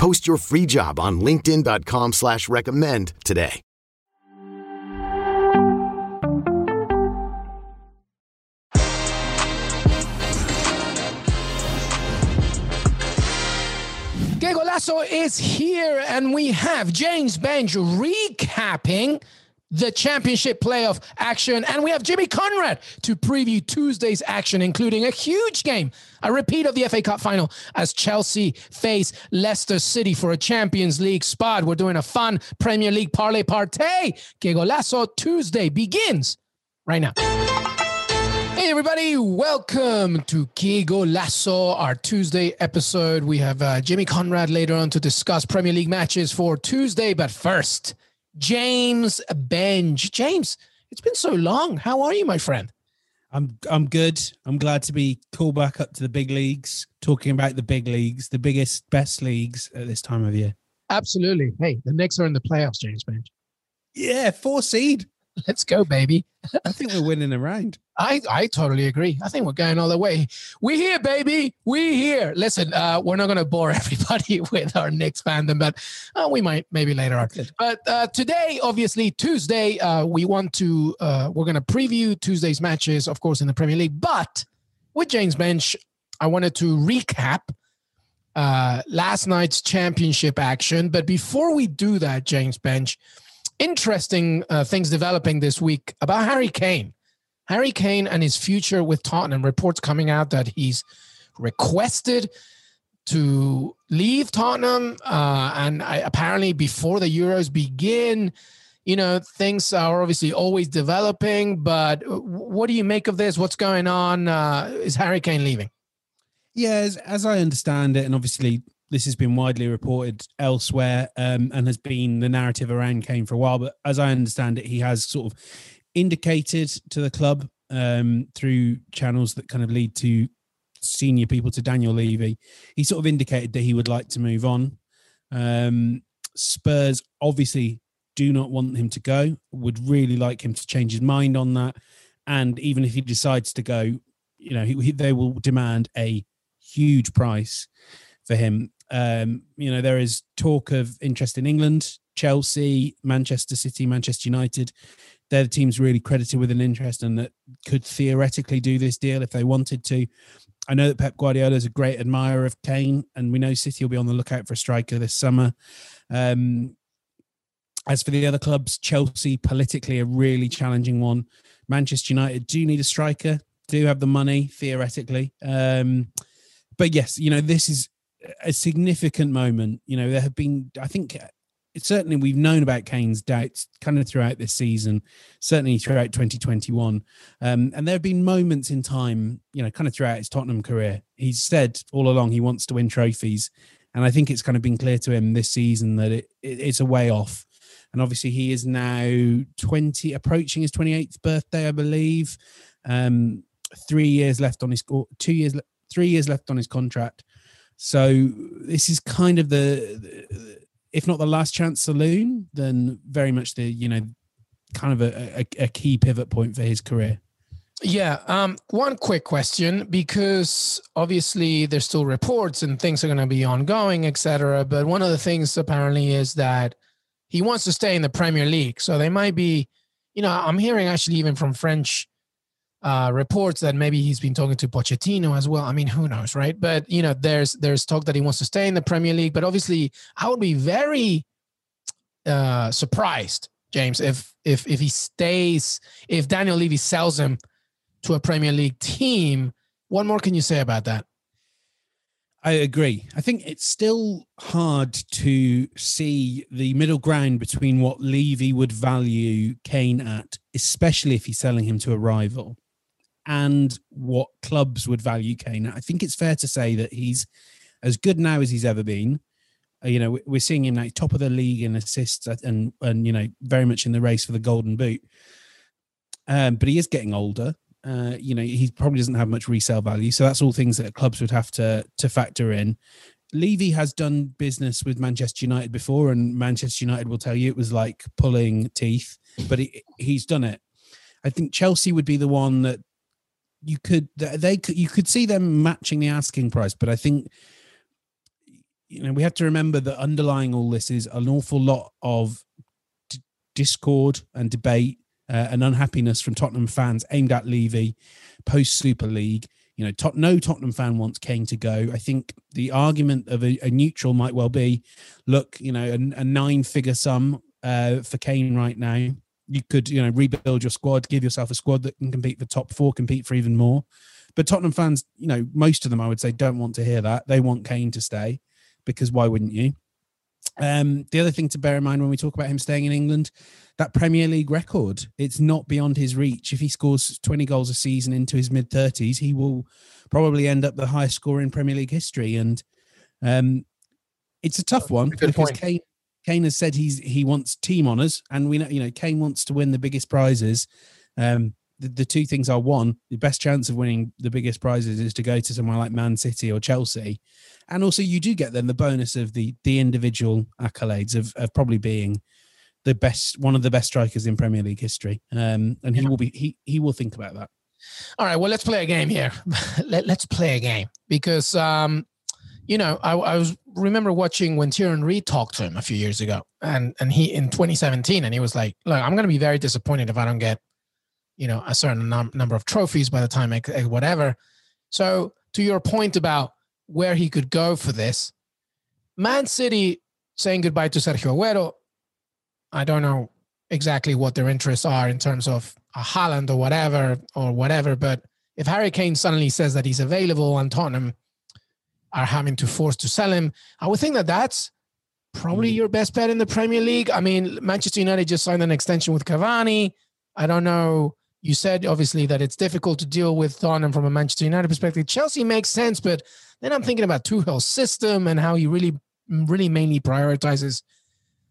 Post your free job on linkedin.com slash recommend today. Que Golazo is here, and we have James Benge recapping the championship playoff action. And we have Jimmy Conrad to preview Tuesday's action, including a huge game, a repeat of the FA Cup final as Chelsea face Leicester City for a Champions League spot. We're doing a fun Premier League parlay partay. Que Golazo Tuesday begins right now. Hey, everybody, welcome to Que Golazo, our Tuesday episode. We have uh, Jimmy Conrad later on to discuss Premier League matches for Tuesday. But first, James Benge. James, it's been so long. How are you, my friend? I'm I'm good. I'm glad to be called back up to the big leagues, talking about the big leagues, the biggest, best leagues at this time of year. Absolutely. Hey, the Knicks are in the playoffs, James Benge. Yeah, four seed. Let's go, baby. I think we're winning a round. I, I totally agree. I think we're going all the way. We here, baby. We here. Listen, uh, we're not going to bore everybody with our Knicks fandom, but uh, we might maybe later on. But uh, today, obviously Tuesday, uh, we want to uh, we're going to preview Tuesday's matches, of course, in the Premier League. But with James Benge, I wanted to recap uh, last night's championship action. But before we do that, James Benge, interesting things developing this week about Harry Kane. Harry Kane and his future with Tottenham. Reports coming out that he's requested to leave Tottenham, uh, and I, apparently before the Euros begin, you know things are obviously always developing. But what do you make of this? What's going on? Uh, is Harry Kane leaving? Yeah, as, as, I understand it, and obviously this has been widely reported elsewhere, um, and has been the narrative around Kane for a while. But as I understand it, he has sort of indicated to the club um, through channels that kind of lead to senior people to Daniel Levy. He sort of indicated that he would like to move on. Um, Spurs obviously do not want him to go, would really like him to change his mind on that. And even if he decides to go, you know, he, he, they will demand a huge price for him. Um, you know, there is talk of interest in England, Chelsea, Manchester City, Manchester United they're the teams really credited with an interest and that could theoretically do this deal if they wanted to. I know that Pep Guardiola is a great admirer of Kane, and we know City will be on the lookout for a striker this summer. Um, as for the other clubs, Chelsea politically a really challenging one. Manchester United do need a striker, do have the money theoretically. Um, but yes, you know this is a significant moment. You know there have been, I think, certainly we've known about Kane's doubts kind of throughout this season, certainly throughout 2021. Um, and there have been moments in time, you know, kind of throughout his Tottenham career. He's said all along he wants to win trophies. And I think it's kind of been clear to him this season that it, it, it's a way off. And obviously, he is now 20, approaching his 28th birthday, I believe. Um, three years left on his, two years, three years left on his contract. So this is kind of the, if not the last chance saloon, then very much the you know kind of a, a, a key pivot point for his career. Yeah. Um, one quick question because obviously there's still reports and things are going to be ongoing, etc. But one of the things apparently is that he wants to stay in the Premier League. So they might be, you know, I'm hearing actually even from French uh, reports that maybe he's been talking to Pochettino as well. I mean, who knows, right? But you know, there's there's talk that he wants to stay in the Premier League. But obviously, I would be very uh, surprised, James, if if if he stays, if Daniel Levy sells him to a Premier League team. What more can you say about that? I agree. I think it's still hard to see the middle ground between what Levy would value Kane at, especially if he's selling him to a rival and what clubs would value Kane. I think it's fair to say that he's as good now as he's ever been. Uh, you know, we're seeing him like top of the league in assists and and you know very much in the race for the golden boot. Um, but he is getting older. Uh, you know, he probably doesn't have much resale value. So that's all things that clubs would have to to factor in. Levy has done business with Manchester United before, and Manchester United will tell you it was like pulling teeth, but he, he's done it. I think Chelsea would be the one that you could they could you could see them matching the asking price, but I think you know we have to remember that underlying all this is an awful lot of d- discord and debate uh, and unhappiness from Tottenham fans aimed at Levy post Super League. You know, tot- no Tottenham fan wants Kane to go. I think the argument of a, a neutral might well be, look, you know, a, a nine-figure sum uh, for Kane right now. You could, you know, rebuild your squad, give yourself a squad that can compete for top four, compete for even more. But Tottenham fans, you know, most of them, I would say, don't want to hear that. They want Kane to stay because why wouldn't you? Um, the other thing to bear in mind when we talk about him staying in England, that Premier League record, it's not beyond his reach. If he scores 20 goals a season into his mid 30s, he will probably end up the highest scorer in Premier League history. And um, it's a tough one Good because point. Kane, Kane has said he's he wants team honours, and we know you know Kane wants to win the biggest prizes. Um, the, the two things are one, the best chance of winning the biggest prizes is to go to somewhere like Man City or Chelsea, and also you do get then the bonus of the the individual accolades of of probably being the best one of the best strikers in Premier League history. Um, and he will be he he will think about that. All right, well, let's play a game here. Let, let's play a game because, um, you know, I, I was remember watching when Tieran Reed talked to him a few years ago, and and he in 2017, and he was like, "Look, I'm going to be very disappointed if I don't get, you know, a certain num- number of trophies by the time I I- eh, whatever." So, to your point about where he could go for this, Man City saying goodbye to Sergio Aguero. I don't know exactly what their interests are in terms of a Haaland or whatever or whatever. But if Harry Kane suddenly says that he's available and Tottenham are having to force to sell him, I would think that that's probably hmm. your best bet in the Premier League. I mean, Manchester United just signed an extension with Cavani. I don't know. You said obviously that it's difficult to deal with Tottenham from a Manchester United perspective. Chelsea makes sense, but then I'm thinking about Tuchel's system and how he really, really mainly prioritizes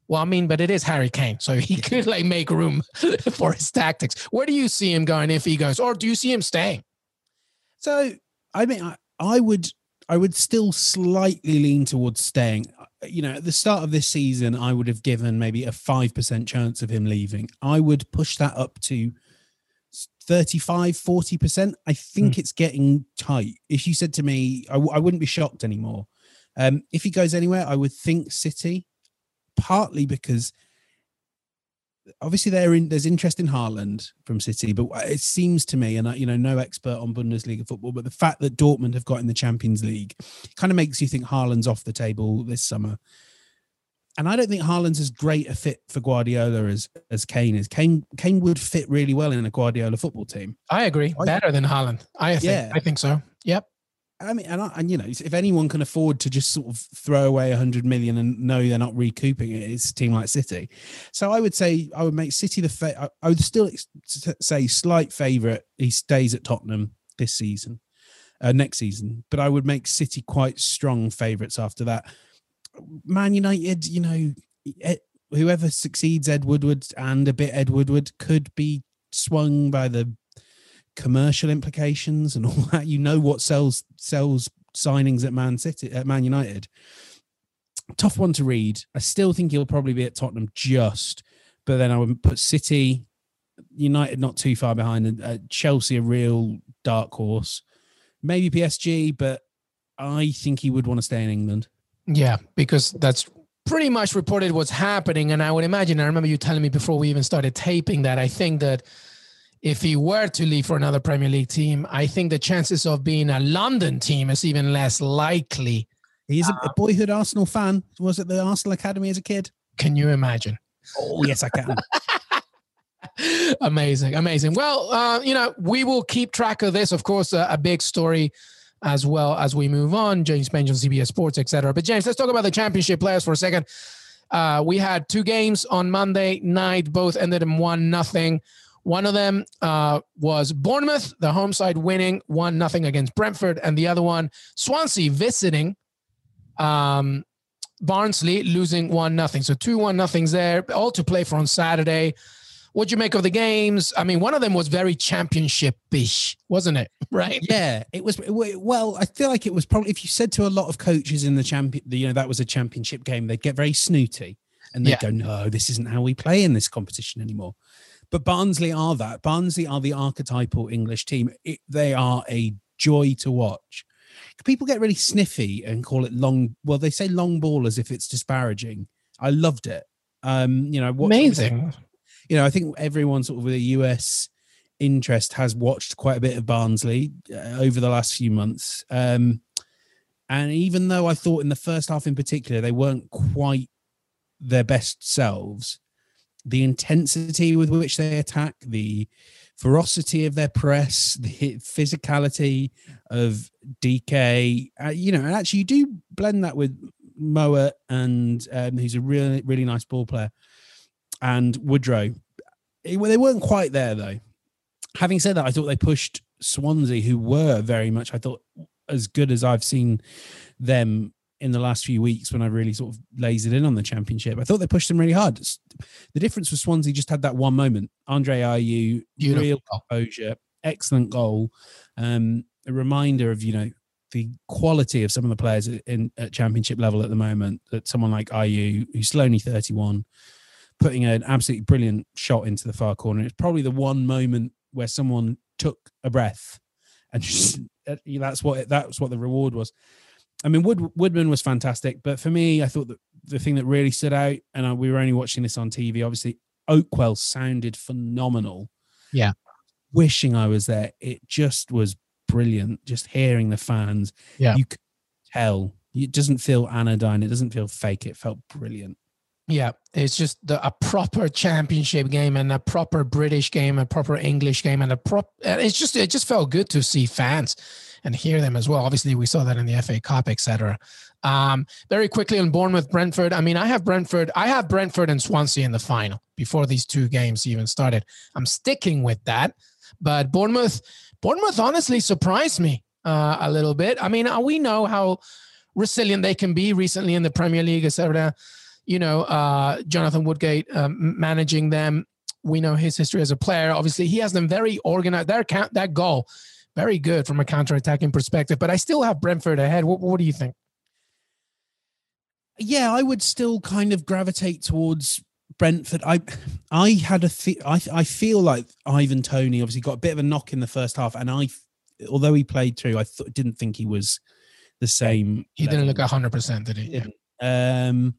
well, I mean, but it is Harry Kane, so he could like make room for his tactics. Where do you see him going if he goes, or do you see him staying? So I mean, I, I would I would still slightly lean towards staying. You know, at the start of this season, I would have given maybe a five percent chance of him leaving. I would push that up to 35 40 percent i think it's getting tight if you said to me I, w- I wouldn't be shocked anymore um if he goes anywhere i would think city partly because obviously there in there's interest in Haaland from City, but it seems to me, and I, you know, no expert on Bundesliga football, but the fact that Dortmund have got in the Champions League kind of makes you think Haaland's off the table this summer. And I don't think Haaland's as great a fit for Guardiola as as Kane is. Kane Kane would fit really well in a Guardiola football team. I agree. Better than Haaland. I think. Yeah. I think so. Yep. I mean, and, I, and you know, if anyone can afford to just sort of throw away a hundred million and know they're not recouping it, it's a team like City. So I would say I would make City the. Fa- I- would still say slight favourite. He stays at Tottenham this season, uh, next season, but I would make City quite strong favourites after that. Man United, you know, Ed, whoever succeeds Ed Woodward and a bit Ed Woodward could be swung by the commercial implications and all that. You know what sells sells signings at Man City at Man United. Tough one to read. I still think he'll probably be at Tottenham just, but then I would put City, United not too far behind, and uh, Chelsea a real dark horse. Maybe PSG, but I think he would want to stay in England. Yeah, because that's pretty much reported what's happening. And I would imagine, I remember you telling me before we even started taping that I think that if he were to leave for another Premier League team, I think the chances of being a London team is even less likely. He's a, a boyhood Arsenal fan. Was at the Arsenal Academy as a kid. Can you imagine? Oh yes, I can. amazing, amazing. Well, uh, you know, we will keep track of this. Of course, uh, a big story as well as we move on. James mentioned CBS Sports, etc. But James, let's talk about the championship players for a second. Uh, we had two games on Monday night, both ended in one nothing. One of them uh, was Bournemouth, the home side winning one nothing against Brentford, and the other one Swansea visiting um, Barnsley losing one nothing. So two one nothings there, all to play for on Saturday. What'd you make of the games? I mean, one of them was very championship-ish, wasn't it? Right? Yeah, it was. Well, I feel like it was probably if you said to a lot of coaches in the champion, you know, that was a championship game, they'd get very snooty and they'd yeah. go, "No, this isn't how we play in this competition anymore." But Barnsley are that. Barnsley are the archetypal English team. It, they are a joy to watch. People get really sniffy and call it long. Well, they say long ball as if it's disparaging. I loved it. Um, you know, amazing. You know, I think everyone sort of with a US interest has watched quite a bit of Barnsley uh, over the last few months. Um, and even though I thought in the first half in particular they weren't quite their best selves, the intensity with which they attack, the ferocity of their press, the physicality of Dike, uh, you know, and actually you do blend that with Mowatt, and um, a really really nice ball player, and Woodrow. It, they weren't quite there though. Having said that, I thought they pushed Swansea, who were very much I thought as good as I've seen them in the last few weeks when I really sort of lasered in on the championship. I thought they pushed them really hard. The difference was Swansea just had that one moment. Andre Ayew, real composure, excellent goal. Um, a reminder of, you know, the quality of some of the players in at championship level at the moment. That someone like Ayew, who's still only 31, putting an absolutely brilliant shot into the far corner. It's probably the one moment where someone took a breath and just that's what that's what the reward was. I mean, Wood, Woodman was fantastic, but for me, I thought that the thing that really stood out, and I, we were only watching this on TV. Obviously, Oakwell sounded phenomenal. Yeah, wishing I was there. It just was brilliant. Just hearing the fans. Yeah, you could tell it doesn't feel anodyne. It doesn't feel fake. It felt brilliant. Yeah, it's just the, a proper championship game and a proper British game, a proper English game, and a prop. It's just it just felt good to see fans and hear them as well. Obviously, we saw that in the FA Cup, etc. Um, very quickly on Bournemouth, Brentford. I mean, I have Brentford. I have Brentford and Swansea in the final before these two games even started. I'm sticking with that, but Bournemouth, Bournemouth, honestly surprised me uh, a little bit. I mean, uh, we know how resilient they can be recently in the Premier League, etc. You know, uh, Jonathan Woodgate um, managing them. We know his history as a player. Obviously, he has them very organized. Their count, that goal very good from a counter-attacking perspective. But I still have Brentford ahead. What, what do you think? Yeah, I would still kind of gravitate towards Brentford. I I had a th- I I feel like Ivan Toney obviously got a bit of a knock in the first half, and I although he played through, I th- didn't think he was the same. He didn't look hundred percent, did he? Yeah. Um,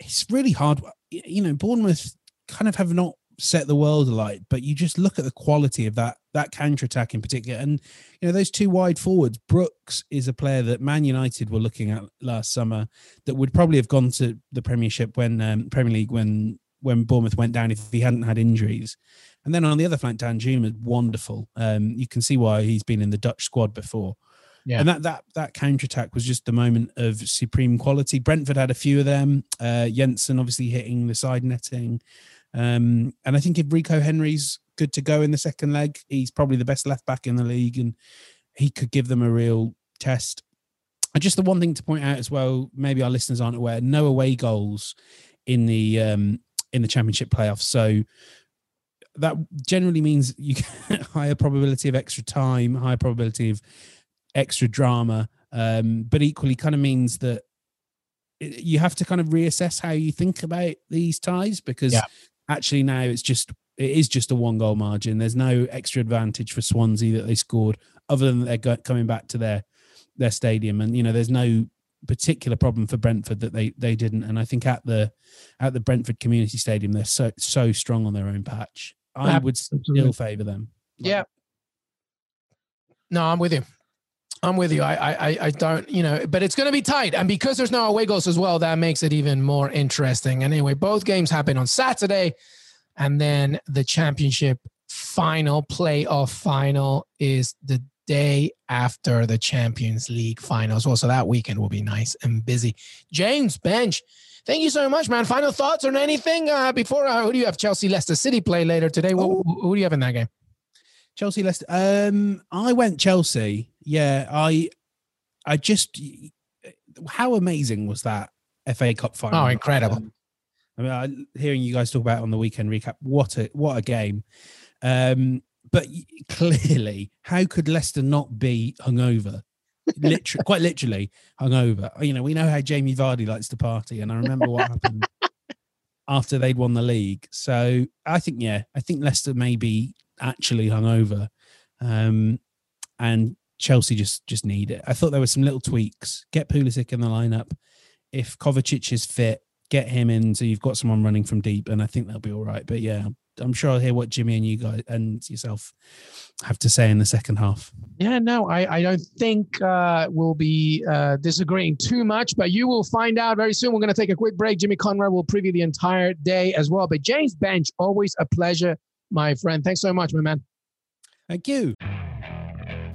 it's really hard. You know, Bournemouth kind of have not set the world alight, but you just look at the quality of that that counter attack in particular, and you know those two wide forwards. Brooks is a player that Man United were looking at last summer that would probably have gone to the Premiership when um, Premier League when when Bournemouth went down if he hadn't had injuries. And then on the other flank, Danjuma, wonderful. Um, you can see why he's been in the Dutch squad before. Yeah. And that that that counter attack was just the moment of supreme quality. Brentford had a few of them. Uh, Jensen obviously hitting the side netting. Um, and I think if Rico Henry's good to go in the second leg, he's probably the best left back in the league, and he could give them a real test. And just the one thing to point out as well, maybe our listeners aren't aware, no away goals in the um, in the championship playoffs. So that generally means you get higher probability of extra time, higher probability of extra drama, um, but equally kind of means that you have to kind of reassess how you think about these ties because yeah actually now it's just it is just a one goal margin. There's no extra advantage for Swansea that they scored, other than they're go- coming back to their their stadium, and you know there's no particular problem for Brentford that they they didn't. And I think at the at the Brentford Community Stadium, they're so so strong on their own patch. I would still favour them. Yeah. No, I'm with you. I'm with you. I, I, I don't, you know, but it's going to be tight, and because there's no away goals as well, that makes it even more interesting. And anyway, both games happen on Saturday, and then the championship final, playoff final, is the day after the Champions League finals. Well, so that weekend will be nice and busy. James Benge, thank you so much, man. Final thoughts on anything uh, before? Uh, who do you have? Chelsea Leicester City play later today. Who, who do you have in that game? Chelsea Leicester. Um, I went Chelsea. Yeah, I, I just how amazing was that FA Cup final? Oh, incredible! Um, I mean, I, hearing you guys talk about on the weekend recap, what a what a game! Um, but clearly, how could Leicester not be hungover? literally, quite literally hungover. You know, we know how Jamie Vardy likes to party, and I remember what happened after they'd won the league. So I think, yeah, I think Leicester may be actually hungover, um, and Chelsea just just need it. I thought there were some little tweaks. Get Pulisic in the lineup. If Kovacic is fit, get him in so you've got someone running from deep, and I think they'll be all right. But yeah, I'm sure I'll hear what Jimmy and you guys and yourself have to say in the second half. Yeah, no, I, I don't think uh, we'll be uh, disagreeing too much, but you will find out very soon. We're going to take a quick break. Jimmy Conrad will preview the entire day as well. But James Benge, always a pleasure, my friend. Thanks so much, my man. Thank you.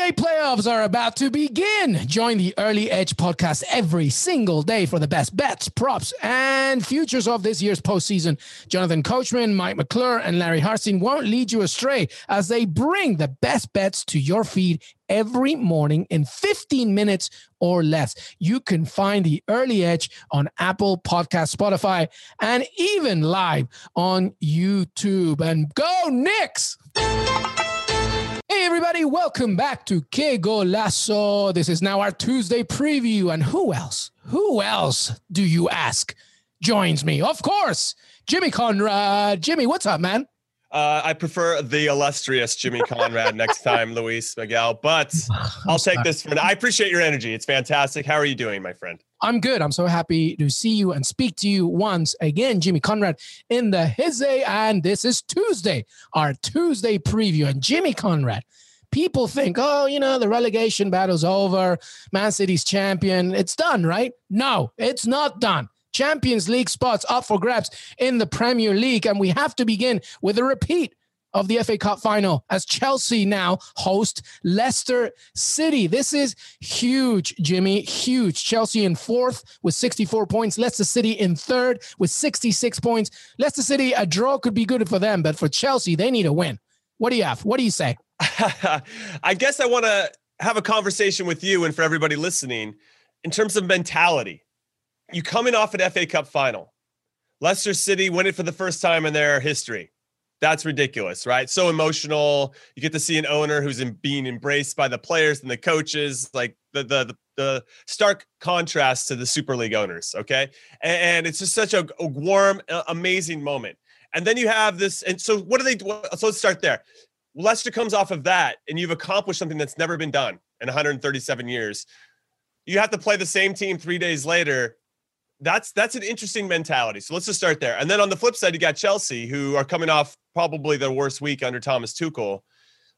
NBA playoffs are about to begin. Join the Early Edge podcast every single day for the best bets, props, and futures of this year's postseason. Jonathan Coachman, Mike McClure, and Larry Hartstein won't lead you astray as they bring the best bets to your feed every morning in 15 minutes or less. You can find the Early Edge on Apple Podcast, Spotify, and even live on YouTube. And go Knicks! Hey, everybody, welcome back to Que Golazo. This is now our Tuesday preview. And who else, who else do you ask joins me? Of course, Jimmy Conrad. Jimmy, what's up, man? Uh, I prefer the illustrious Jimmy Conrad next time, Luis Miguel, but I'll take this for. I appreciate your energy. It's fantastic. How are you doing, my friend? I'm good. I'm so happy to see you and speak to you once again, Jimmy Conrad, in the Hizzy. And this is Tuesday, our Tuesday preview. And Jimmy Conrad, people think, oh, you know, the relegation battle's over. Man City's champion. It's done, right? No, it's not done. Champions League spots up for grabs in the Premier League. And we have to begin with a repeat of the FA Cup final as Chelsea now host Leicester City. This is huge, Jimmy, huge. Chelsea in fourth with 64 points, Leicester City in third with 66 points. Leicester City, a draw could be good for them, but for Chelsea, they need a win. What do you have? What do you say? I guess I want to have a conversation with you and for everybody listening in terms of mentality you coming off an FA Cup final. Leicester City win it for the first time in their history. That's ridiculous, right? So emotional. You get to see an owner who's in, being embraced by the players and the coaches, like the the the stark contrast to the Super League owners. Okay, and, and it's just such a, a warm, amazing moment. And then you have this, and so what do they? So let's start there. Leicester comes off of that, and you've accomplished something that's never been done in 137 years. You have to play the same team three days later that's that's an interesting mentality. So let's just start there. And then on the flip side, you got Chelsea, who are coming off probably their worst week under Thomas Tuchel,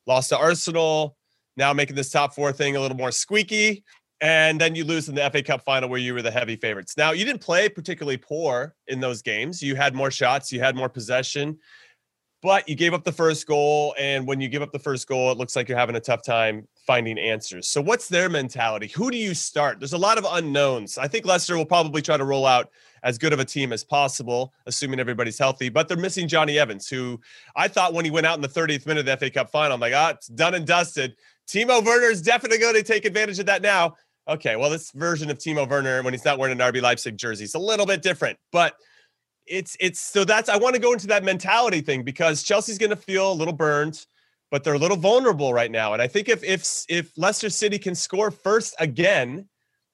lost to Arsenal, now making this top four thing a little more squeaky. And then you lose in the FA Cup final where you were the heavy favorites. Now, you didn't play particularly poor in those games. You had more shots, you had more possession, but you gave up the first goal. And when you give up the first goal, it looks like you're having a tough time finding answers. So what's their mentality? Who do you start? There's a lot of unknowns. I think Leicester will probably try to roll out as good of a team as possible, assuming everybody's healthy. But they're missing Johnny Evans, who I thought when he went out in the 30th minute of the FA Cup final, I'm like, ah, it's done and dusted. Timo Werner is definitely going to take advantage of that now. Okay, well, this version of Timo Werner when he's not wearing an RB Leipzig jersey is a little bit different, but it's it's so that's I want to go into that mentality thing because Chelsea's going to feel a little burned but they're a little vulnerable right now. And I think if if if Leicester City can score first again,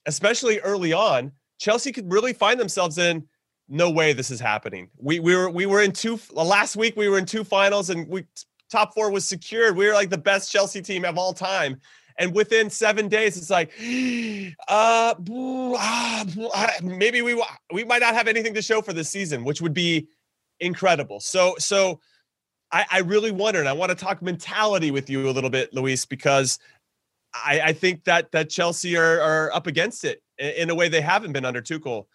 especially early on, Chelsea could really find themselves in no way this is happening. We we were we were in two last week we were in two finals and we top 4 was secured. We were like the best Chelsea team of all time. And within seven days, it's like, uh, ah, maybe we we might not have anything to show for this season, which would be incredible. So so I, I really wonder, and I want to talk mentality with you a little bit, Luis, because I, I think that that Chelsea are, are up against it in a way they haven't been under Tuchel.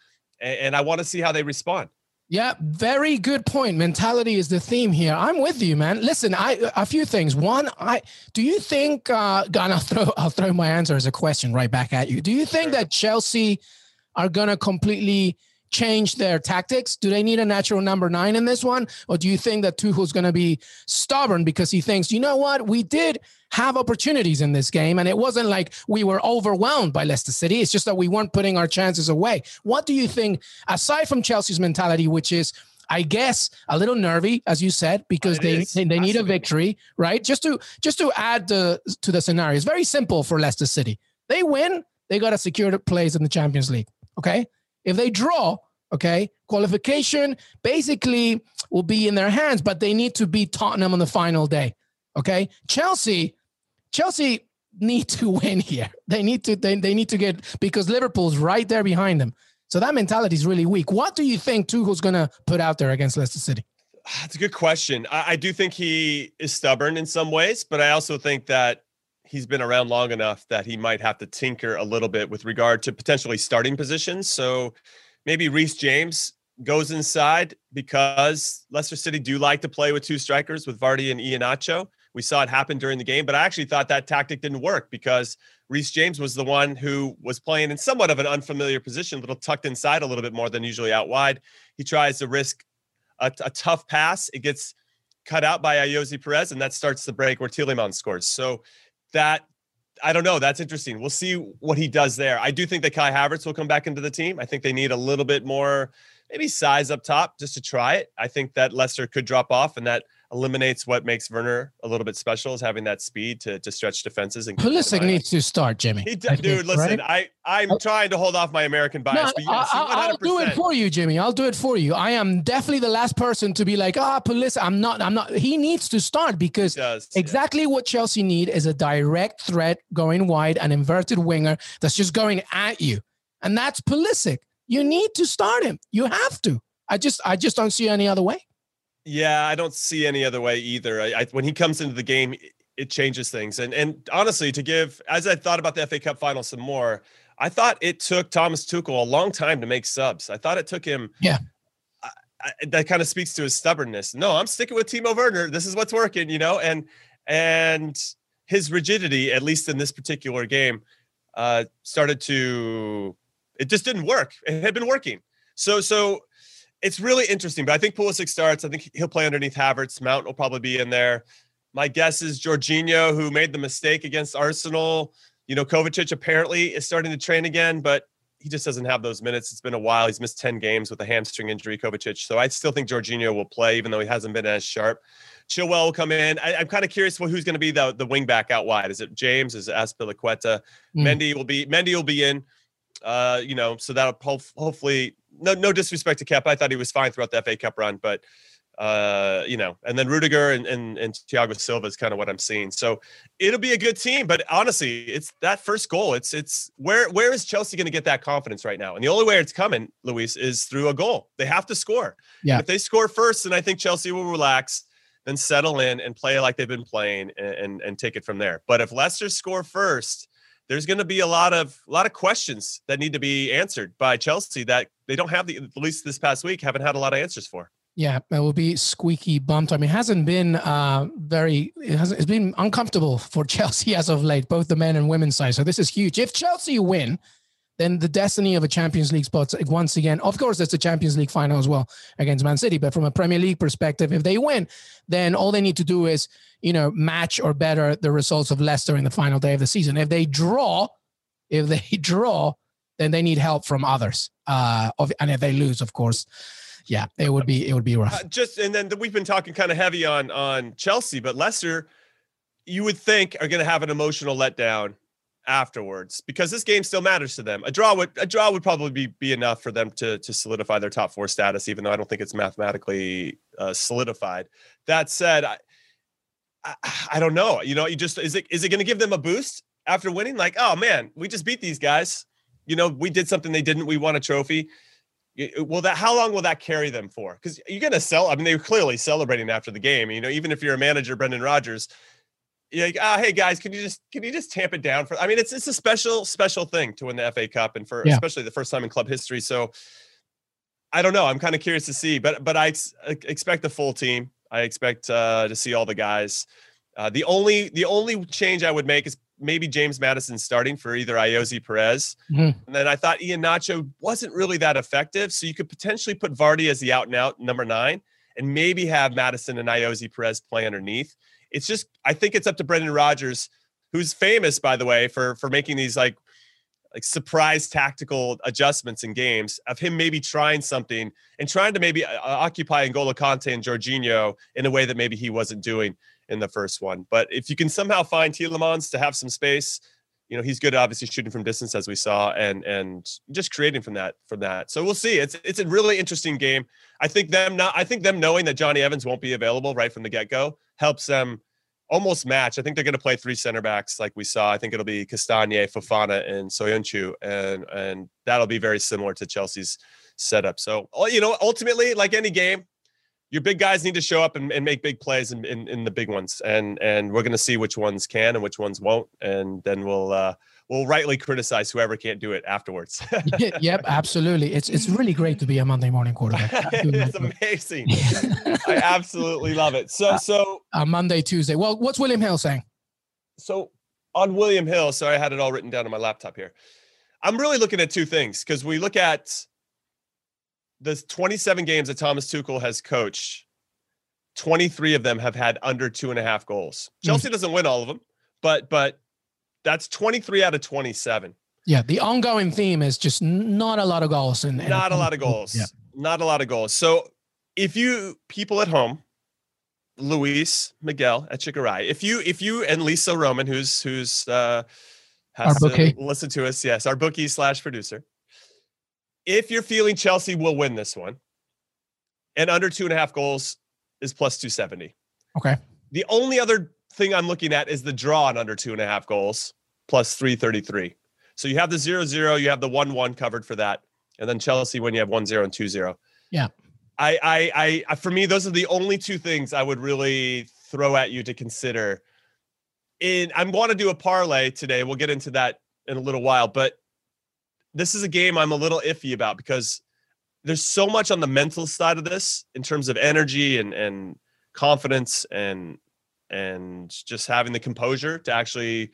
And I want to see how they respond. Yeah, very good point. Mentality is the theme here. I'm with you, man. Listen, I a few things. One, I do you think? Uh, I'll throw I'll throw my answer as a question right back at you. Do you think that Chelsea are gonna completely change their tactics? Do they need a natural number nine in this one, or do you think that Tuchel's gonna be stubborn because he thinks, you know what, we did have opportunities in this game. And it wasn't like we were overwhelmed by Leicester City. It's just that we weren't putting our chances away. What do you think, aside from Chelsea's mentality, which is, I guess a little nervy, as you said, because they, they, they need a victory, right? Just to just to add the, to the scenario, it's very simple for Leicester City. They win, they got to secure the place in the Champions League. Okay, if they draw, okay, qualification basically will be in their hands, but they need to beat Tottenham on the final day. Okay, Chelsea Chelsea need to win here. They need to they, they need to get because Liverpool's right there behind them. So that mentality is really weak. What do you think Tuchel's to put out there against Leicester City? That's a good question. I, I, do think he is stubborn in some ways, but I also think that he's been around long enough that he might have to tinker a little bit with regard to potentially starting positions. So maybe Reece James goes inside because Leicester City do like to play with two strikers with Vardy and Iheanacho. We saw it happen during the game, but I actually thought that tactic didn't work because Reece James was the one who was playing in somewhat of an unfamiliar position, a little tucked inside a little bit more than usually out wide. He tries to risk a, a tough pass. It gets cut out by Ayoze Perez, and that starts the break where Tielemans scores. So that I don't know. That's interesting. We'll see what he does there. I do think that Kai Havertz will come back into the team. I think they need a little bit more, maybe size up top just to try it. I think that Leicester could drop off, and that eliminates what makes Werner a little bit special is having that speed to, to stretch defenses. And Pulisic needs to start, Jimmy. He, dude, think, listen, right? I I'm oh. trying to hold off my American bias, no, yes, I, will do it for you, Jimmy. I'll do it for you. I am definitely the last person to be like, ah, oh, Pulisic. I'm not. I'm not. He needs to start because does, exactly yeah. what Chelsea need is a direct threat going wide, an inverted winger that's just going at you, and that's Pulisic. You need to start him. You have to. I just I just don't see any other way. Yeah, I don't see any other way either. I, I, when he comes into the game, it changes things. And and honestly, to give as I thought about the FA Cup final some more, I thought it took Thomas Tuchel a long time to make subs. I thought it took him. Yeah. I, I, that kind of speaks to his stubbornness. No, I'm sticking with Timo Werner. This is what's working, you know, and and his rigidity, at least in this particular game, uh, started to. It just didn't work. It had been working. So so it's really interesting. But I think Pulisic starts. I think he'll play underneath Havertz. Mount will probably be in there. My guess is Jorginho, who made the mistake against Arsenal. You know, Kovacic apparently is starting to train again, but he just doesn't have those minutes. It's been a while. He's missed 10 games with a hamstring injury, Kovacic. So I still think Jorginho will play, even though he hasn't been as sharp. Chilwell will come in. I, am kind of curious well, who's going to be the, the wing back out wide. Is it James? Is it Azpilicueta? Mm. Mendy will be Mendy will be in. Uh, you know, so that'll hopefully no no disrespect to Kepa. I thought he was fine throughout the FA Cup run, but uh, you know, and then Rudiger and, and, and Thiago Silva is kind of what I'm seeing. So it'll be a good team, but honestly, it's that first goal. It's, it's where, where is Chelsea going to get that confidence right now? And the only way it's coming, Luis, is through a goal. They have to score. Yeah. If they score first, then I think Chelsea will relax, then settle in and play like they've been playing and, and, and take it from there. But if Leicester score first, there's going to be a lot of a lot of questions that need to be answered by Chelsea that they don't have the at least this past week haven't had a lot of answers for. Yeah, it will be squeaky bum time. It hasn't been uh, very. It hasn't. It's been uncomfortable for Chelsea as of late, both the men and women's side. So this is huge. If Chelsea win, then the destiny of a Champions League spot once again. Of course, it's a Champions League final as well against Man City. But from a Premier League perspective, if they win, then all they need to do is you know match or better the results of Leicester in the final day of the season. If they draw, if they draw, then they need help from others. Uh, of, and if they lose, of course, yeah, it would be it would be rough. Uh, just and then we've been talking kind of heavy on on Chelsea, but Leicester, you would think are going to have an emotional letdown afterwards because this game still matters to them. A draw would a draw would probably be, be enough for them to to solidify their top four status, even though I don't think it's mathematically uh, solidified. That said, I, I, I don't know. You know, you just is it is it going to give them a boost after winning? Like, oh man, we just beat these guys. You know, we did something they didn't. We won a trophy. Well, that? How long will that carry them for? Because you're going to sell. I mean, they were clearly celebrating after the game. You know, even if you're a manager, Brendan Rodgers, you're like, oh, hey guys, can you just can you just tamp it down for? I mean, it's it's a special special thing to win the FA Cup and for Yeah. especially the first time in club history. So I don't know. I'm kind of curious to see, but but I ex- expect the full team. I expect uh, to see all the guys. Uh, the only the only change I would make is maybe James Maddison starting for either Ayoze Perez, Mhm. and then I thought Iheanacho wasn't really that effective, so you could potentially put Vardy as the out and out number nine, and maybe have Maddison and Ayoze Perez play underneath. It's just I think it's up to Brendan Rodgers, who's famous by the way for for making these like like surprise tactical adjustments in games of him maybe trying something and trying to maybe uh, occupy N'Golo Kanté and Jorginho in a way that maybe he wasn't doing in the first one. But if you can somehow find Tielemans to have some space, you know he's good, obviously shooting from distance as we saw, and and just creating from that from that. So we'll see. It's it's a really interesting game. I think them not. I think them knowing that Johnny Evans won't be available right from the get go helps them almost match. I think they're going to play three center backs like we saw. I think it'll be Castagne, Fofana, and Soyuncu, and and that'll be very similar to Chelsea's setup. So you know, ultimately, like any game, your big guys need to show up and, and make big plays in, in, in the big ones, and and we're going to see which ones can and which ones won't, and then we'll uh, we'll rightly criticize whoever can't do it afterwards. yep, absolutely. It's it's really great to be a Monday morning quarterback. It's amazing. I absolutely love it. So so a Monday, Tuesday. Well, what's William Hill saying? so on William Hill, so I had it all written down on my laptop here. I'm really looking at two things because we look at the 27 games that Thomas Tuchel has coached. 23 of them have had under two and a half goals. Hmm. Chelsea doesn't win all of them, but but that's 23 out of 27. Yeah, the ongoing theme is just not a lot of goals and Not a lot of goals. Yeah. Not a lot of goals. So if you people at home, Luis Miguel Echegaray, if you if you and Lisa Roman, who's who's uh has Our to bookie. listen to us, yes, our bookie slash producer. If you're feeling Chelsea will win this one, and under two and a half goals is plus 270. Okay. The only other thing I'm looking at is the draw on under two and a half goals plus 333. So you have the 0 0, you have the 1 1 covered for that. And then Chelsea when you have one zero and two zero. Yeah. I, I, I, for me, those are the only two things I would really throw at you to consider. In, I'm going to do a parlay today. We'll get into that in a little while, but this is a game I'm a little iffy about because there's so much on the mental side of this in terms of energy and and confidence and and just having the composure to actually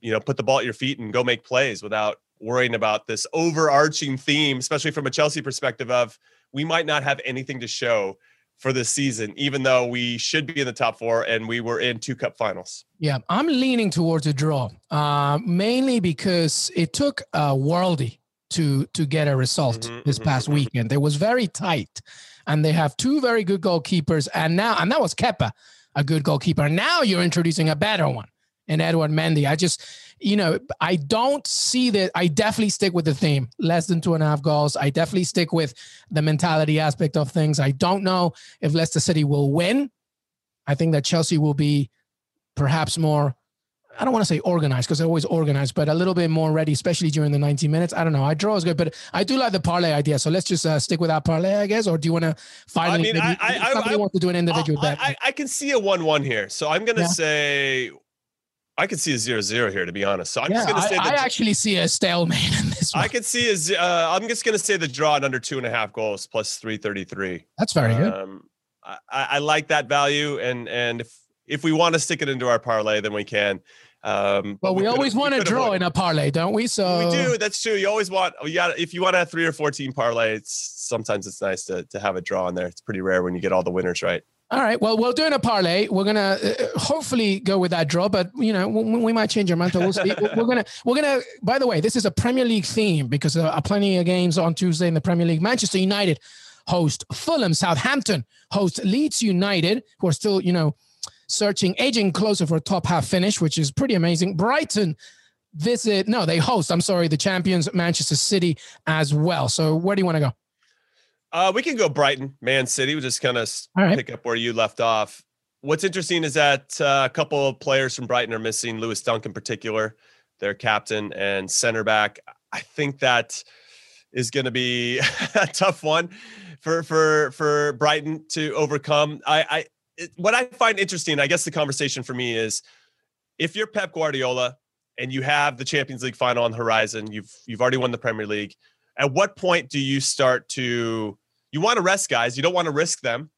you know put the ball at your feet and go make plays without worrying about this overarching theme especially from a Chelsea perspective of we might not have anything to show for this season even though we should be in the top 4 and we were in two cup finals Yeah, I'm leaning towards a draw, uh, mainly because it took uh, Worldy to to get a result Mhm, this mhm, past mhm. weekend. It was very tight, and they have two very good goalkeepers, and now and that was Kepa, a good goalkeeper. Now you're introducing a better one, in Edouard Mendy. I just, you know, I don't see that. I definitely stick with the theme, less than two and a half goals. I definitely stick with the mentality aspect of things. I don't know if Leicester City will win. I think that Chelsea will be perhaps more I don't want to say organized because they're always organized, but a little bit more ready, especially during the 90 minutes. I don't know. I draw is good, but I do like the parlay idea. So let's just uh, stick with that parlay, I guess. Or do you want to finally? mean, maybe- I- I- I- somebody I- wants to do an individual I, bet. I, I can see a 1 1 here. So I'm going to Yeah. say, I could see a 0 0 here, to be honest. So I'm yeah, just going to I, say I that actually see a stalemate in this one. I could see a, z- uh, I'm just going to say the draw at under two and a half goals plus 333. That's very good. Um, I, I I like that value. And, and if, if we want to stick it into our parlay, then we can. Um, But we, could- always want to draw in a parlay, don't we? So we do. That's true. You always want. You got. If you want to have three or four team parlay, it's sometimes it's nice to to have a draw in there. It's pretty rare when you get all the winners right. All right. Well, we're doing a parlay. We're gonna uh, hopefully go with that draw, but you know we, we might change our mind. We'll see. we're gonna we're gonna. By the way, this is a Premier League theme because there are plenty of games on Tuesday in the Premier League. Manchester United host Fulham. Southampton host Leeds United, who are still you know searching, edging closer for a top half finish, which is pretty amazing. Brighton visit. No, they host. I'm sorry, the champions Manchester City as well. So where do you want to go? Uh, we can go Brighton, Man City. We'll just kind of right. pick up where you left off. What's interesting is that uh, a couple of players from Brighton are missing. Lewis Dunk in particular, their captain and center back. I think that is going to be a tough one for for for Brighton to overcome. I, I it, what I find interesting, I guess the conversation for me is if you're Pep Guardiola and you have the Champions League final on the horizon, you've you've already won the Premier League. At what point do you start to you want to rest guys? You don't want to risk them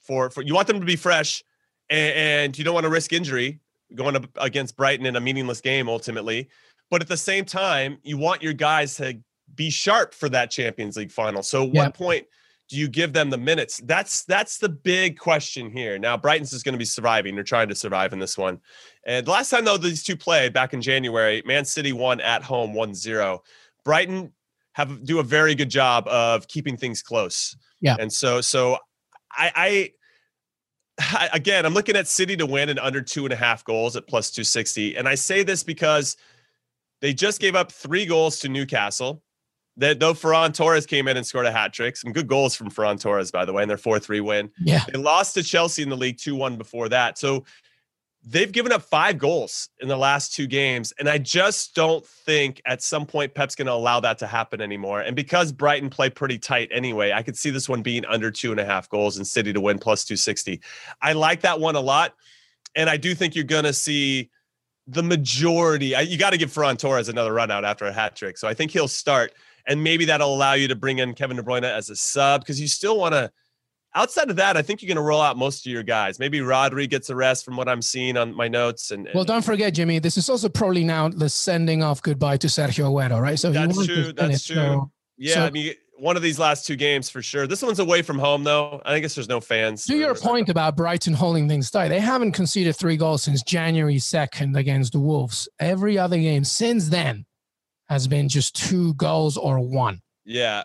for for you want them to be fresh, and, and you don't want to risk injury going up against Brighton in a meaningless game ultimately. But at the same time, you want your guys to be sharp for that Champions League final. So, yeah. what point do you give them the minutes? That's that's the big question here. Now, Brighton's is going to be surviving. They're trying to survive in this one. And the last time though these two played back in January, Man City won at home 1-0. Brighton have do a very good job of keeping things close. Yeah. And so so I I again, I'm looking at City to win and under two and a half goals at plus 260. And I say this because they just gave up three goals to Newcastle. That though Ferran Torres came in and scored a hat trick, some good goals from Ferran Torres, by the way, in their 4 3 win. Yeah. They lost to Chelsea in the league 2 1 before that. So they've given up five goals in the last two games. And I just don't think at some point Pep's going to allow that to happen anymore. And because Brighton play pretty tight anyway, I could see this one being under two and a half goals and City to win plus 260. I like that one a lot. And I do think you're going to see the majority. You got to give Ferran Torres another run out after a hat trick. So I think he'll start and maybe that'll allow you to bring in Kevin De Bruyne as a sub because you still want to. Outside of that, I think you're going to roll out most of your guys. Maybe Rodri gets a rest from what I'm seeing on my notes. And, and well, don't forget, Jimmy, this is also probably now the sending off goodbye to Sergio Aguero, right? So that's true. That's true. So, yeah, so, I mean, one of these last two games for sure. This one's away from home, though. I guess there's no fans. To your point about Brighton holding things tight, they haven't conceded three goals since January 2nd against the Wolves. Every other game since then has been just two goals or one. Yeah.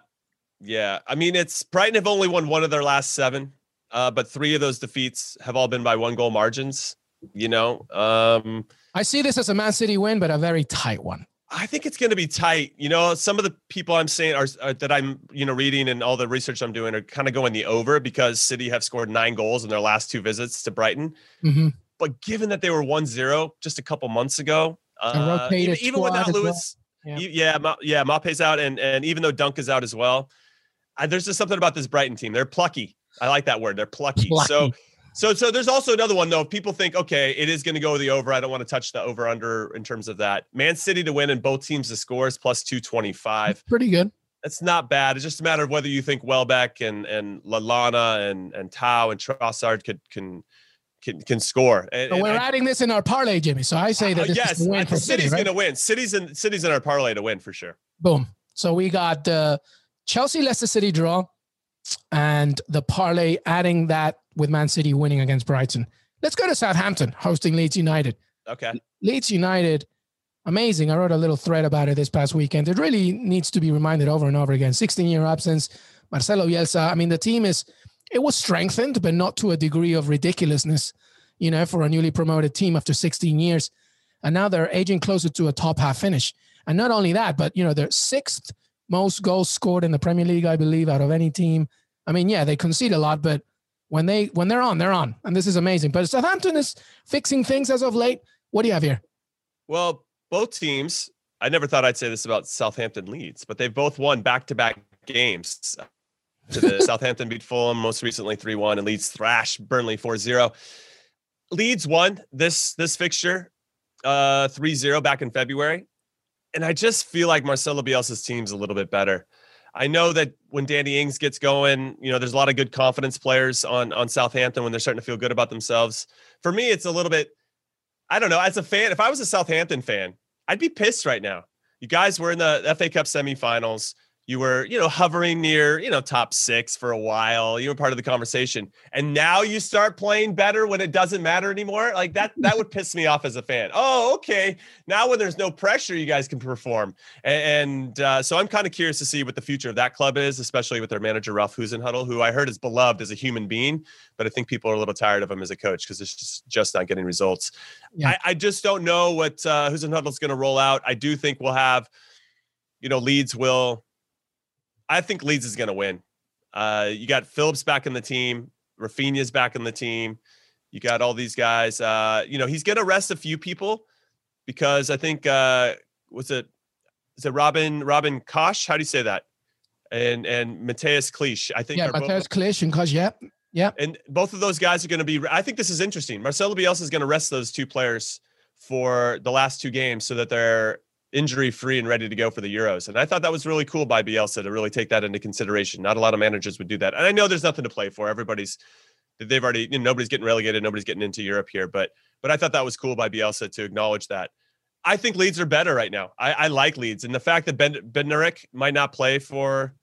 Yeah. I mean, it's Brighton have only won one of their last seven, uh, but three of those defeats have all been by one goal margins. You know, um, I see this as a Man City win, but a very tight one. I think it's going to be tight. You know, some of the people I'm saying are, are, that I'm, you know, reading and all the research I'm doing are kind of going the over because City have scored nine goals in their last two visits to Brighton. Mm-hmm. But given that they were 1-0 just a couple months ago, uh, even, even without Lewis, yeah, yeah, yeah. Maupay's out, and and even though Dunk is out as well, I, there's just something about this Brighton team. They're plucky. I like that word. They're plucky. plucky. So. So, so there's also another one though. If people think, okay, it is going to go the over, I don't want to touch the over under in terms of that. Man City to win and both teams to score is plus 225. Pretty good. That's not bad. It's just a matter of whether you think Welbeck and and Lallana and and Tau and Trossard could can can can score. And, we're adding this in our parlay, Jimmy. So I say that this yes, is win for City's City, right? going to win. City's in City's in our parlay to win for sure. Boom. So we got uh, Chelsea Leicester City draw, and the parlay adding that with Man City winning against Brighton. Let's go to Southampton hosting Leeds United. Okay. Leeds United, amazing. I wrote a little thread about it this past weekend. It really needs to be reminded over and over again. 16 year absence. Marcelo Bielsa. I mean, the team is it was strengthened, but not to a degree of ridiculousness, you know, for a newly promoted team after 16 years. And now they're aging closer to a top half finish. And not only that, but, you know, they're sixth most goals scored in the Premier League, I believe, out of any team. I mean, yeah, they concede a lot, but when they when they're on, they're on, and this is amazing. But Southampton is fixing things as of late. What do you have here? Well, both teams. I never thought I'd say this about Southampton Leeds, but they've both won back-to-back games to the Southampton beat Fulham most recently 3-1 and Leeds thrash Burnley 4-0. Leeds won this this fixture uh 3-0 back in February. And I just feel like Marcelo Bielsa's team's a little bit better. I know that when Danny Ings gets going, you know, there's a lot of good confidence players on on Southampton when they're starting to feel good about themselves. For me, it's a little bit I don't know, as a fan, if I was a Southampton fan, I'd be pissed right now. You guys were in the FA Cup semifinals you were, you know, hovering near, you know, top six for a while. You were part of the conversation. And now you start playing better when it doesn't matter anymore. Like that, that would piss me off as a fan. Oh, okay. Now when there's no pressure, you guys can perform. And, uh, so I'm kind of curious to see what the future of that club is, especially with their manager, Ralph Hasenhüttl, who I heard is beloved as a human being, but I think people are a little tired of him as a coach because it's just, just not getting results. Yeah. I, I just don't know what uh, is going to roll out. I do think we'll have, you know, Leeds will I think Leeds is going to win. Uh, you got Phillips back in the team. Rafinha's back in the team. You got all these guys. Uh, you know, he's going to rest a few people because I think uh, was it is it Robin Robin Koch? How do you say that? And and Mateusz Klich. I think yeah, Mateusz Klich and Koch. Yep, yep. And both of those guys are going to be. I think this is interesting. Marcelo Bielsa is going to rest those two players for the last two games so that they're injury free and ready to go for the Euros. And I thought that was really cool by Bielsa to really take that into consideration. Not a lot of managers would do that. And I know there's nothing to play for. Everybody's they've already you know, nobody's getting relegated, nobody's getting into Europe here, but but I thought that was cool by Bielsa to acknowledge that. I think Leeds are better right now. I, I like Leeds, and the fact that Ben Bednarek might not play for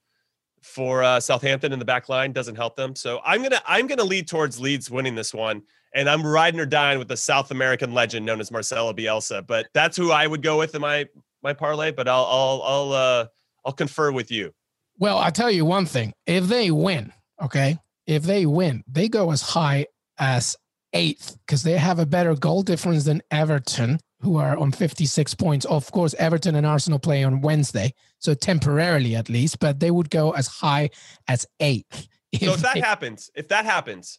for uh, Southampton in the back line doesn't help them. So I'm gonna I'm gonna lead towards Leeds winning this one, and I'm riding or dying with the South American legend known as Marcelo Bielsa. But that's who I would go with in my my parlay. But I'll I'll I'll uh, I'll confer with you. Well, I'll tell you one thing: if they win, okay, if they win, they go as high as eighth because they have a better goal difference than Everton who are on 56 points. Of course, Everton and Arsenal play on Wednesday, so temporarily at least, but they would go as high as eighth. If so if that happens, if that happens,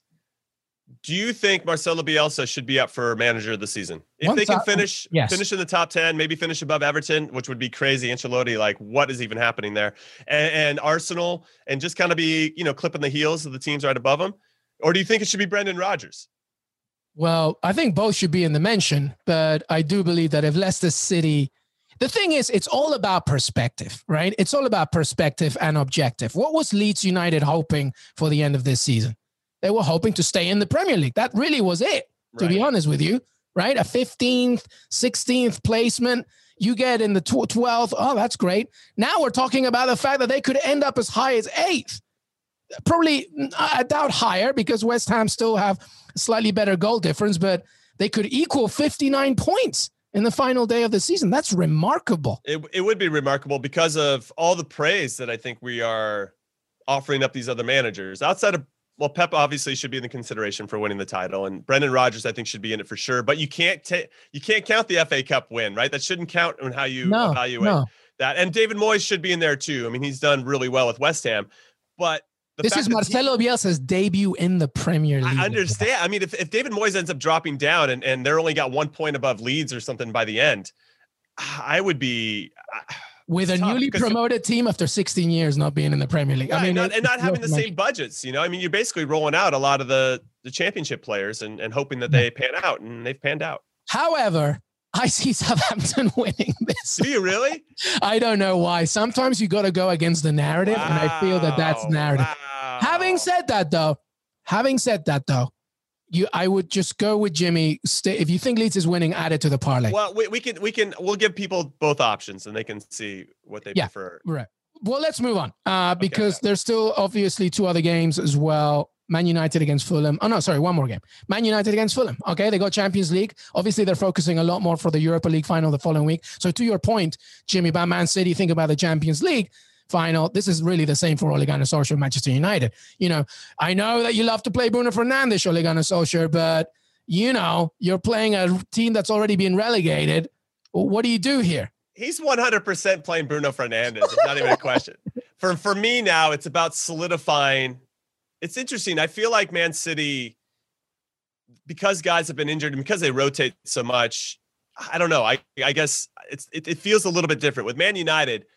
do you think Marcelo Bielsa should be up for manager of the season? If they can finish yes. finish in the top 10, maybe finish above Everton, which would be crazy. Ancelotti, like what is even happening there? And, and Arsenal, and just kind of be, you know, clipping the heels of the teams right above them? Or do you think it should be Brendan Rodgers? Well, I think both should be in the mention, but I do believe that if Leicester City, the thing is, it's all about perspective, right? It's all about perspective and objective. What was Leeds United hoping for the end of this season? They were hoping to stay in the Premier League. That really was it, to right. be honest with you, right? A 15th, 16th placement. You get in the 12th. Oh, that's great. Now we're talking about the fact that they could end up as high as eighth. Probably, I doubt higher because West Ham still have slightly better goal difference, but they could equal 59 points in the final day of the season. That's remarkable. It, it would be remarkable because of all the praise that I think we are offering up these other managers outside of well, Pep obviously should be in the consideration for winning the title, and Brendan Rodgers I think should be in it for sure. But you can't take you can't count the FA Cup win, right? That shouldn't count on how you no, evaluate no. that. And David Moyes should be in there too. I mean, he's done really well with West Ham, but this is Marcelo he, Bielsa's debut in the Premier League. I understand. I mean, if, if David Moyes ends up dropping down and, and they're only got one point above Leeds or something by the end, I would be with a newly promoted team after 16 years not being in the Premier League. I mean, not, and not having the same budgets. You know, I mean, you're basically rolling out a lot of the the championship players and, and hoping that they pan out, and they've panned out. However, I see Southampton winning this. Do you really? I don't know why. Sometimes you got to go against the narrative, wow. and I feel that that's narrative. Wow. Having said that, though, having said that, though, you I would just go with Jimmy. Stay, if you think Leeds is winning, add it to the parlay. Well, we, we can we can we'll give people both options and they can see what they yeah, prefer. Right. Well, let's move on uh, because okay. there's still obviously two other games as well. Man United against Fulham. Oh no, sorry, one more game. Man United against Fulham. Okay, they got Champions League. Obviously, they're focusing a lot more for the Europa League final the following week. So to your point, Jimmy, about Man City, think about the Champions League final. This is really the same for Ole Gunnar Solskjaer, Manchester United. You know, I know that you love to play Bruno Fernandes, Ole Gunnar Solskjaer, but you know, you're playing a team that's already been relegated. What do you do here? He's 100% playing Bruno Fernandes. It's not even a question. For for me now, it's about solidifying. It's interesting. I feel like Man City, because guys have been injured and because they rotate so much, I don't know. I I guess it's it, it feels a little bit different with Man United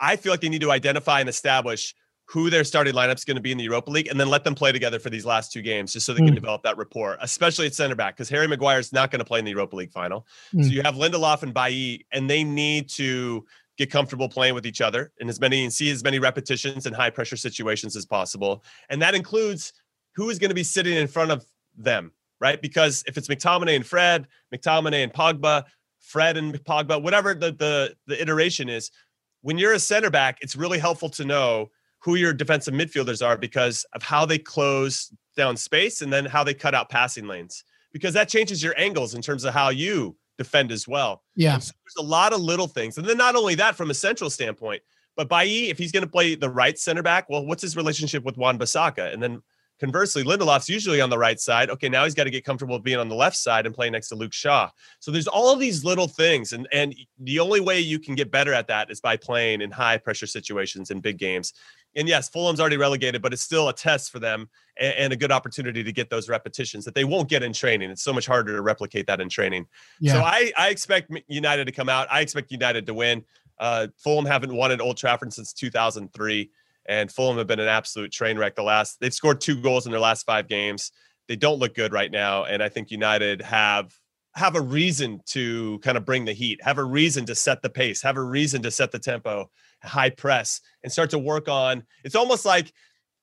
I feel like they need to identify and establish who their starting lineup is going to be in the Europa League, and then let them play together for these last two games, just so they mm. can develop that rapport, especially at center back, because Harry Maguire is not going to play in the Europa League final. Mm. So you have Lindelof and Bailly, and they need to get comfortable playing with each other and as many and see as many repetitions and high pressure situations as possible, and that includes who is going to be sitting in front of them, right? Because if it's McTominay and Fred, McTominay and Pogba, Fred and Pogba, whatever the the the iteration is, when you're a center back, it's really helpful to know who your defensive midfielders are because of how they close down space and then how they cut out passing lanes because that changes your angles in terms of how you defend as well. Yeah. So there's a lot of little things. And then not only that from a central standpoint, but Bailly, if he's going to play the right center back, well, what's his relationship with Wan-Bissaka? And then Conversely, Lindelof's usually on the right side. Okay, now he's got to get comfortable being on the left side and playing next to Luke Shaw. So there's all these little things, and and the only way you can get better at that is by playing in high pressure situations in big games. And yes, Fulham's already relegated, but it's still a test for them and, and a good opportunity to get those repetitions that they won't get in training. It's so much harder to replicate that in training. Yeah. So I I expect United to come out. I expect United to win. Uh, Fulham haven't won at Old Trafford since 2003 and Fulham have been an absolute train wreck the last they've scored two goals in their last five games. They don't look good right now. And I think United have have a reason to kind of bring the heat, have a reason to set the pace, have a reason to set the tempo, high press, and start to work on. It's almost like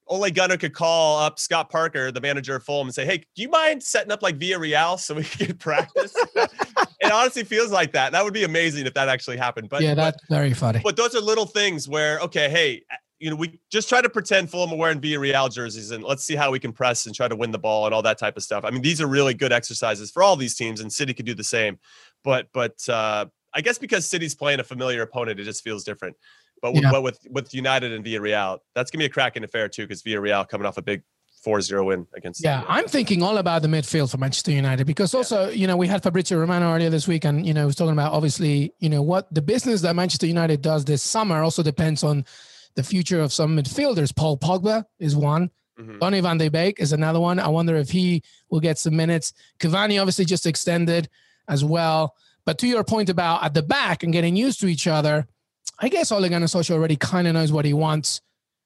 Ole Gunnar could call up Scott Parker, the manager of Fulham, and say, "Hey, do you mind setting up like Villarreal so we can practice?" it honestly feels like that. That would be amazing if that actually happened. But yeah, that's but, very funny. But those are little things where, okay, hey, you know, we just try to pretend Fulham are wearing Villarreal jerseys and let's see how we can press and try to win the ball and all that type of stuff. I mean, these are really good exercises for all these teams, and City could do the same. But but uh, I guess because City's playing a familiar opponent, it just feels different. But with, yeah. but with with United and Villarreal, that's gonna be a cracking affair too, because Villarreal coming off a big 4-0 win against. Yeah, I'm thinking all about the midfield for Manchester United because also, yeah. you know, we had Fabrizio Romano earlier this week, and you know, was talking about obviously, you know, what the business that Manchester United does this summer also depends on the future of some midfielders. Paul Pogba is one. Mm-hmm. Donny van de Beek is another one. I wonder if he will get some minutes. Cavani obviously just extended as well. But to your point about at the back and getting used to each other, I guess Ole Gunnar Solskjaer already kind of knows what he wants.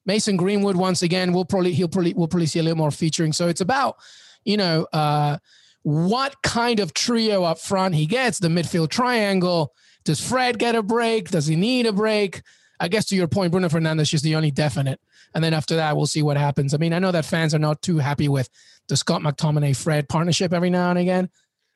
Mason Greenwood once again, we'll probably he'll probably we'll probably see a little more featuring. So it's about you know uh, what kind of trio up front he gets. The midfield triangle. Does Fred get a break? Does he need a break? I guess to your point, Bruno Fernandes is the only definite. And then after that, we'll see what happens. I mean, I know that fans are not too happy with the Scott McTominay Fred partnership every now and again.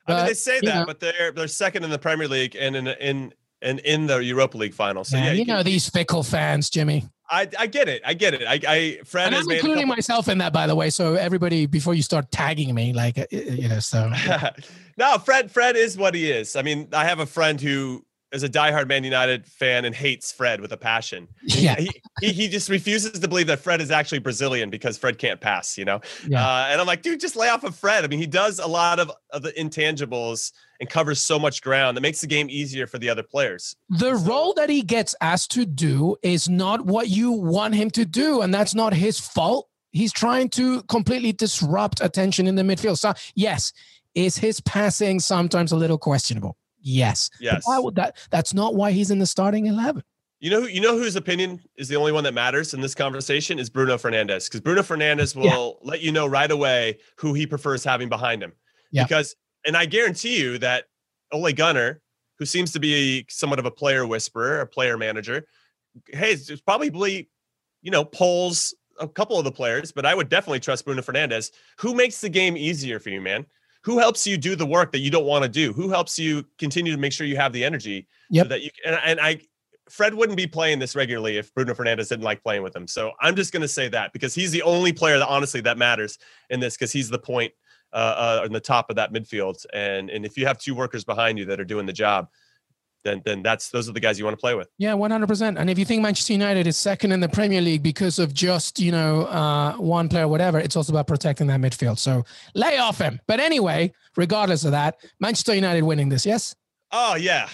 But, I mean, they say that, know, but they're they're second in the Premier League and in in and in the Europa League final. So yeah, yeah you, you know these fickle fans, Jimmy. I, I get it. I get it. I, I Fred and I'm including myself in that, by the way. So everybody, before you start tagging me, like uh, you know, so no, Fred. Fred is what he is. I mean, I have a friend who is a diehard Man United fan and hates Fred with a passion. Yeah. He, he, he just refuses to believe that Fred is actually Brazilian because Fred can't pass, you know? Yeah. Uh, and I'm like, dude, just lay off of Fred. I mean, he does a lot of, of the intangibles and covers so much ground that makes the game easier for the other players. The so, role that he gets asked to do is not what you want him to do, and that's not his fault. He's trying to completely disrupt attention in the midfield. So, yes, is his passing sometimes a little questionable? Yes. Yes. Would that that's not why he's in the starting eleven. You know, you know whose opinion is the only one that matters in this conversation is Bruno Fernandes because Bruno Fernandes will yeah. let you know right away who he prefers having behind him. Yeah. Because, and I guarantee you that Ole Gunnar, who seems to be somewhat of a player whisperer, a player manager, hey, it's probably, you know, polls a couple of the players, but I would definitely trust Bruno Fernandes. Who makes the game easier for you, man? Who helps you do the work that you don't want to do? Who helps you continue to make sure you have the energy yep. so that you and, and I Fred wouldn't be playing this regularly if Bruno Fernandes didn't like playing with him. So I'm just going to say that because he's the only player that honestly that matters in this because he's the point uh, uh, in the top of that midfield. And and if you have two workers behind you that are doing the job, then then that's those are the guys you want to play with. Yeah, one hundred percent. And if you think Manchester United is second in the Premier League because of just you know uh, one player, whatever, it's also about protecting that midfield. So lay off him. But anyway, regardless of that, Manchester United winning this. Yes. Oh yeah.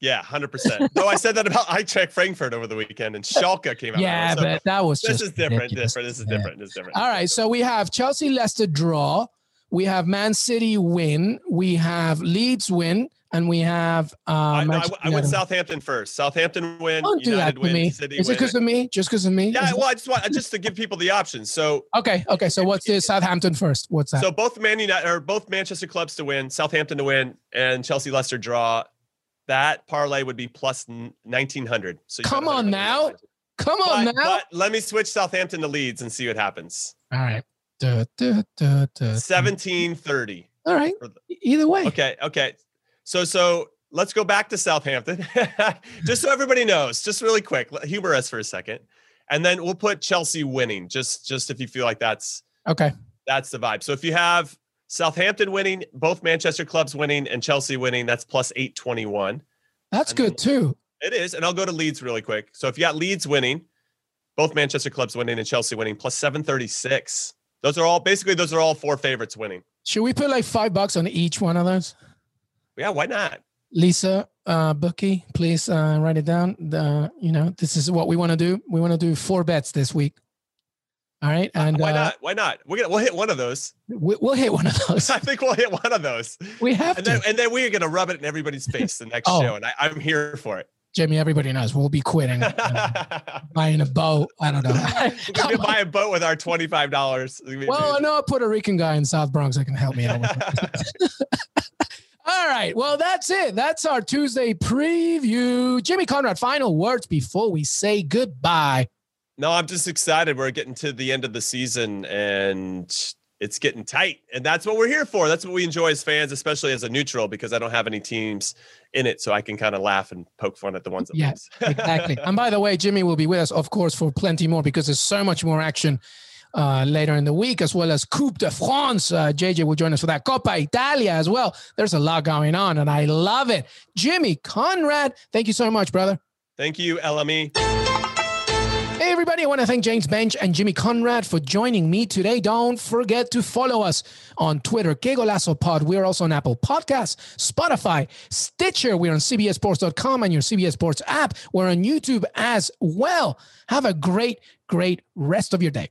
Yeah, hundred percent. No, I said that about Eintracht Frankfurt over the weekend, and Schalke came out. Yeah, so but that was this is different. Different. This is yeah. different. This is different. All right, so we have Chelsea Leicester draw, we have Man City win, we have Leeds win, and we have. Um, I, no, I, I went Southampton first. Southampton win. Don't do United that to win, me. City Is it because of me? Just because of me? Yeah. well, I just want just to give people the options. So. Okay. Okay. So what's the Southampton first? What's that? So both Man United or both Manchester clubs to win, Southampton to win, and Chelsea Leicester draw. That parlay would be plus nineteen hundred. So come on now. Come on but, now. But let me switch Southampton to Leeds and see what happens. All right. Duh, 1730. All right. Either way. Okay. Okay. So so let's go back to Southampton, just so everybody knows, just really quick. Humor us for a second, and then we'll put Chelsea winning. Just just if you feel like that's okay, that's the vibe. So if you have Southampton winning, both Manchester clubs winning, and Chelsea winning, that's plus eight twenty one. That's and good too. It is, and I'll go to Leeds really quick. So if you got Leeds winning, both Manchester clubs winning, and Chelsea winning, plus seven thirty six. Those are all basically those are all four favorites winning. Should we put like five bucks on each one of those? Yeah, why not? Lisa, uh, bookie, please uh, write it down. The you know this is what we want to do. We want to do four bets this week. All right, uh, and uh, why not? Why not? We're gonna we'll hit one of those. We, will hit one of those. I think we'll hit one of those. We have and to, then, and then we're gonna rub it in everybody's face the next oh. show, and I, I'm here for it. Jimmy, everybody knows we'll be quitting, uh, buying a boat. I don't know. We're gonna buy a boat with our twenty five dollars. Well, I know a Puerto Rican guy in South Bronx that can help me out. All right. Well, that's it. That's our Tuesday preview. Jimmy Conrad, final words before we say goodbye. No, I'm just excited. We're getting to the end of the season and it's getting tight. And that's what we're here for. That's what we enjoy as fans, especially as a neutral, because I don't have any teams in it. So I can kind of laugh and poke fun at the ones that Yes, exactly. and by the way, Jimmy will be with us, of course, for plenty more because there's so much more action uh, later in the week, as well as Coupe de France. Uh, JJ will join us for that. Coppa Italia as well. There's a lot going on, and I love it. Jimmy Conrad, thank you so much, brother. Thank you, LME. Hey, everybody, I want to thank James Benge and Jimmy Conrad for joining me today. Don't forget to follow us on Twitter, Que Golazo Pod. We're also on Apple Podcasts, Spotify, Stitcher. We're on CBSSports.com and your CBS Sports app. We're on YouTube as well. Have a great, great rest of your day.